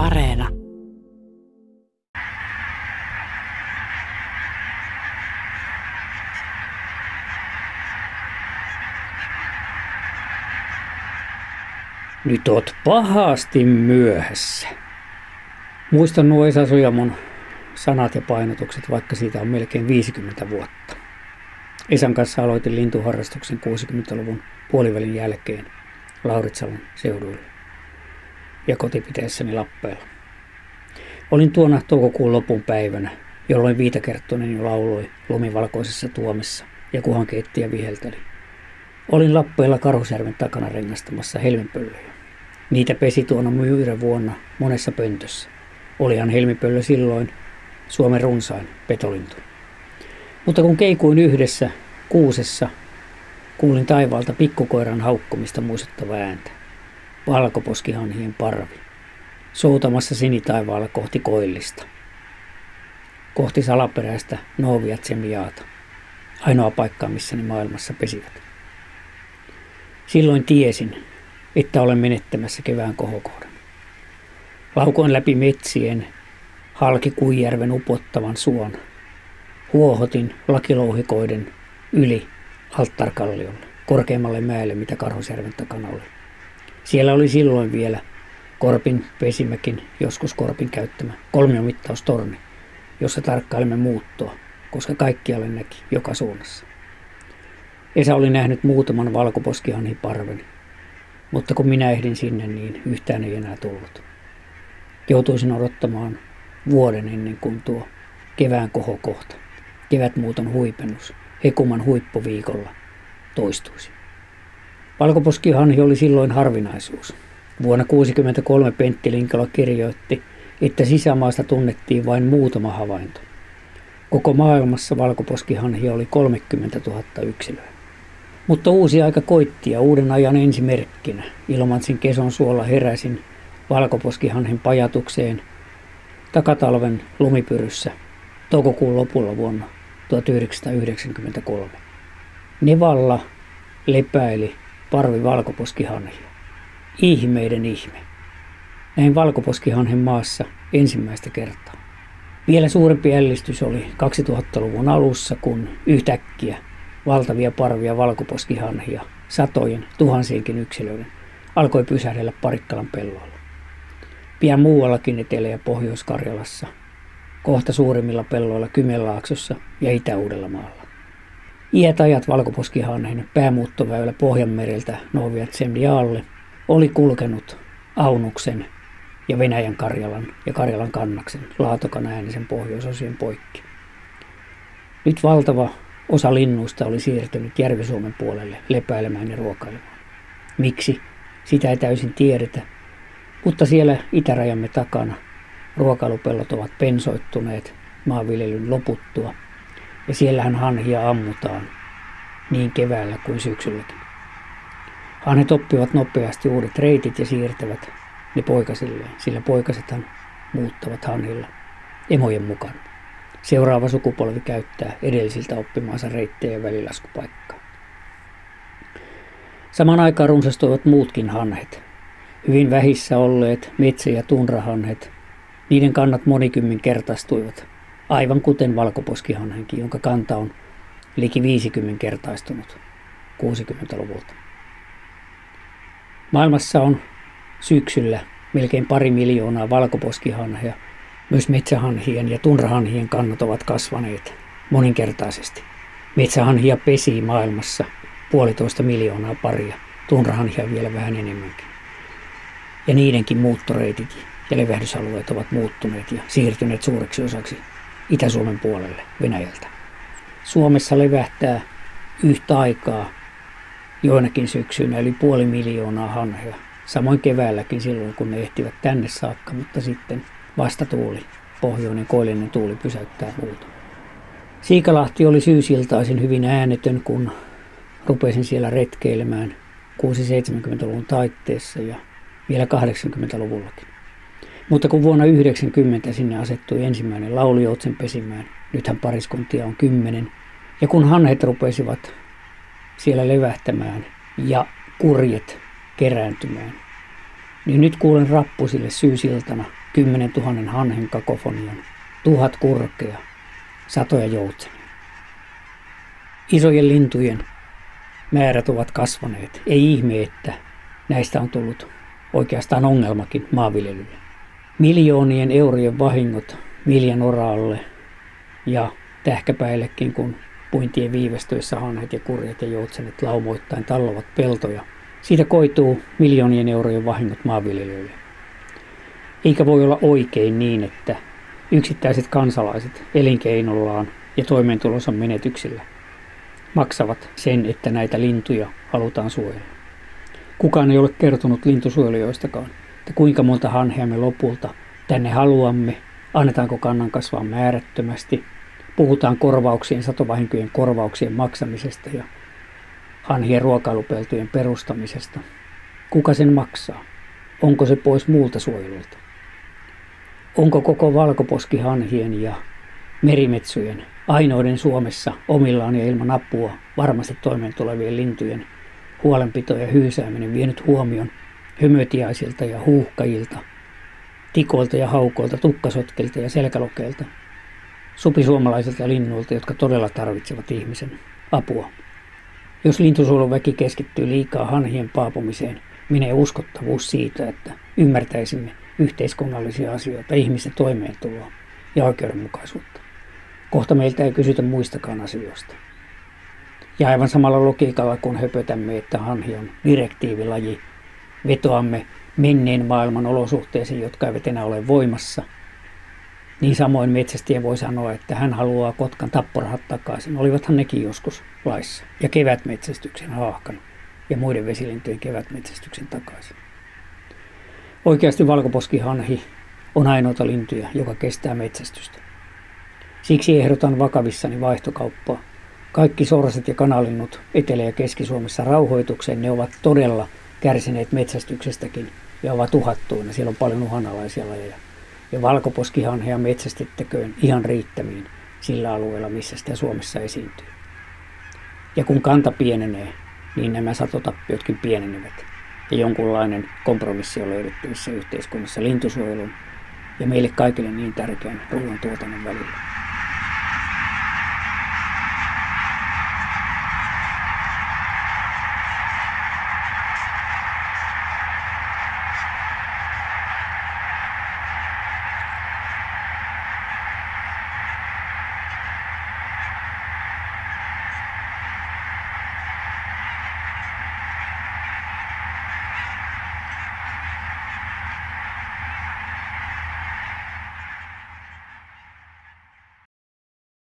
Areena. Nyt oot pahasti myöhässä. Muistan nuo Esa Sujamon sanat ja painotukset, vaikka siitä on melkein 50 vuotta. Esan kanssa aloitin lintuharrastuksen 60-luvun puolivälin jälkeen Lauritsalon seuduilla ja kotipiteessäni Lappeella. Olin tuona toukokuun lopun päivänä, jolloin Viitakerttonen jo lauloi lumivalkoisessa tuomessa ja kuhan keittiä vihelteli. Olin Lappeella Karhusjärven takana rengastamassa helmipöllöjä. Niitä pesi tuona myyrä vuonna monessa pöntössä. Olihan helmipöllö silloin Suomen runsain petolintu. Mutta kun keikuin yhdessä kuusessa, kuulin taivaalta pikkukoiran haukkumista muistuttava ääntä. Valkoposkihanhien parvi. Soutamassa sinitaivaalla kohti koillista. Kohti salaperäistä Novia Tsemiaata. Ainoa paikka, missä ne maailmassa pesivät. Silloin tiesin, että olen menettämässä kevään kohokohdan. Laukoin läpi metsien, halki Kuijärven upottavan suon. Huohotin lakilouhikoiden yli Alttarkalliolle, korkeammalle mäelle, mitä Karhosjärven takana oli. Siellä oli silloin vielä Korpin pesimäkin, joskus Korpin käyttämä kolmiomittaustorni, jossa tarkkailimme muuttoa, koska kaikkialle näki joka suunnassa. Esa oli nähnyt muutaman valkoposkihanhiparven, mutta kun minä ehdin sinne, niin yhtään ei enää tullut. Joutuisin odottamaan vuoden ennen kuin tuo kevään kohokohta, kevätmuuton huipennus, hekuman huippuviikolla toistuisi. Valkoposkihanhi oli silloin harvinaisuus. Vuonna 1963 Pentti Linkola kirjoitti, että sisämaasta tunnettiin vain muutama havainto. Koko maailmassa valkoposkihanhi oli 30 000 yksilöä. Mutta uusi aika koitti ja uuden ajan ensimerkkinä Ilomantsin keson suolla heräsin valkoposkihanhen pajatukseen takatalven lumipyryssä toukokuun lopulla vuonna 1993. Nevalla lepäili parvi valkoposkihanhia. Ihmeiden ihme. Näin valkoposkihanhen maassa ensimmäistä kertaa. Vielä suurempi ällistys oli 2000-luvun alussa, kun yhtäkkiä valtavia parvia valkoposkihanhia, satojen, tuhansienkin yksilöiden, alkoi pysähdellä Parikkalan pelloilla. Pian muuallakin Etelä- ja Pohjois-Karjalassa, kohta suurimmilla pelloilla Kymenlaaksossa ja Itä-Uudellamaalla. Iät ajat valkoposkihanhen päämuuttoväylä Pohjanmereltä Novia Tsemdialle oli kulkenut Aunuksen ja Venäjän Karjalan ja Karjalan kannaksen laatokan äänisen pohjoisosien poikki. Nyt valtava osa linnuista oli siirtynyt Järvi-Suomen puolelle lepäilemään ja ruokailemaan. Miksi? Sitä ei täysin tiedetä, mutta siellä itärajamme takana ruokailupellot ovat pensoittuneet maanviljelyn loputtua ja siellähän hanhia ammutaan niin keväällä kuin syksylläkin. Hanhet oppivat nopeasti uudet reitit ja siirtävät ne poikasilleen, sillä poikasethan muuttavat hanhilla emojen mukaan. Seuraava sukupolvi käyttää edellisiltä oppimaansa reittejä ja välilaskupaikkaa. Saman aikaan runsastuivat muutkin hanhet. Hyvin vähissä olleet metsä- ja tunrahanhet, niiden kannat monikymmin kertaistuivat, aivan kuten valkoposkihanhenkin, jonka kanta on liki 50 kertaistunut 60-luvulta. Maailmassa on syksyllä melkein pari miljoonaa valkoposkihanhea. Myös metsähanhien ja tunrahanhien kannat ovat kasvaneet moninkertaisesti. Metsähanhia pesii maailmassa puolitoista miljoonaa paria, tunrahanhia vielä vähän enemmänkin. Ja niidenkin muuttoreitit ja levähdysalueet ovat muuttuneet ja siirtyneet suureksi osaksi Itä-Suomen puolelle Venäjältä. Suomessa levähtää yhtä aikaa joinakin syksyinä yli puoli miljoonaa hanhea. Samoin keväälläkin silloin, kun ne ehtivät tänne saakka, mutta sitten vastatuuli, pohjoinen koillinen tuuli pysäyttää muuta. Siikalahti oli syysiltaisin hyvin äänetön, kun rupesin siellä retkeilemään 6-70-luvun taitteessa ja vielä 80-luvullakin. Mutta kun vuonna 90 sinne asettui ensimmäinen laulujoutsen pesimään, nythän pariskuntia on kymmenen, ja kun hanhet rupesivat siellä levähtämään ja kurjet kerääntymään, niin nyt kuulen rappusille syysiltana kymmenen tuhannen hanhen kakofonian, tuhat kurkea, satoja joutsenia. Isojen lintujen määrät ovat kasvaneet. Ei ihme, että näistä on tullut oikeastaan ongelmakin maanviljelylle. Miljoonien eurojen vahingot miljanoraalle ja tähkäpäillekin, kun puintien viivästyessä hanhet ja kurjat ja joutsenet laumoittain tallovat peltoja. Siitä koituu miljoonien eurojen vahingot maanviljelijöille. Eikä voi olla oikein niin, että yksittäiset kansalaiset elinkeinollaan ja toimeentulonsa menetyksillä maksavat sen, että näitä lintuja halutaan suojella. Kukaan ei ole kertonut lintusuojelijoistakaan, että kuinka monta hanhea me lopulta tänne haluamme, annetaanko kannan kasvaa määrättömästi, puhutaan korvauksien, satovahinkojen korvauksien maksamisesta ja hanhien ruokailupeltojen perustamisesta. Kuka sen maksaa? Onko se pois muulta suojelulta? Onko koko valkoposkihanhien ja merimetsujen ainoiden Suomessa omillaan ja ilman apua varmasti toimeen tulevien lintujen huolenpito ja hyysääminen vienyt huomion hymötiaisilta ja huuhkajilta, tikoilta ja haukoilta, tukkasotkelta ja selkälokeilta, supisuomalaisilta linnuilta, jotka todella tarvitsevat ihmisen apua. Jos lintusuojeluväki keskittyy liikaa hanhien paapumiseen, menee uskottavuus siitä, että ymmärtäisimme yhteiskunnallisia asioita, ihmisten toimeentuloa ja oikeudenmukaisuutta. Kohta meiltä ei kysytä muistakaan asioista. Ja aivan samalla logiikalla kun höpötämme, että hanhi on direktiivilaji, vetoamme menneen maailman olosuhteisiin, jotka eivät enää ole voimassa. Niin samoin metsästiä voi sanoa, että hän haluaa Kotkan tapporahat takaisin. Olivathan nekin joskus laissa. Ja kevätmetsästyksen haahkan ja muiden vesilintujen kevätmetsästyksen takaisin. Oikeasti valkoposkihanhi on ainoita lintuja, joka kestää metsästystä. Siksi ehdotan vakavissani vaihtokauppaa. Kaikki sorset ja kanalinnut Etelä- ja Keski-Suomessa rauhoitukseen, ne ovat todella kärsineet metsästyksestäkin ja ovat uhattuina. Siellä on paljon uhanalaisia lajeja. Ja valkoposkihanhea metsästettäköön ihan riittämiin sillä alueella, missä sitä Suomessa esiintyy. Ja kun kanta pienenee, niin nämä satotappiotkin pienenevät. Ja jonkunlainen kompromissi on löydettävissä yhteiskunnassa lintusuojelun ja meille kaikille niin tärkeän ruoantuotannon välillä.